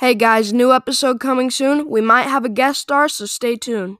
Hey guys, new episode coming soon. We might have a guest star, so stay tuned.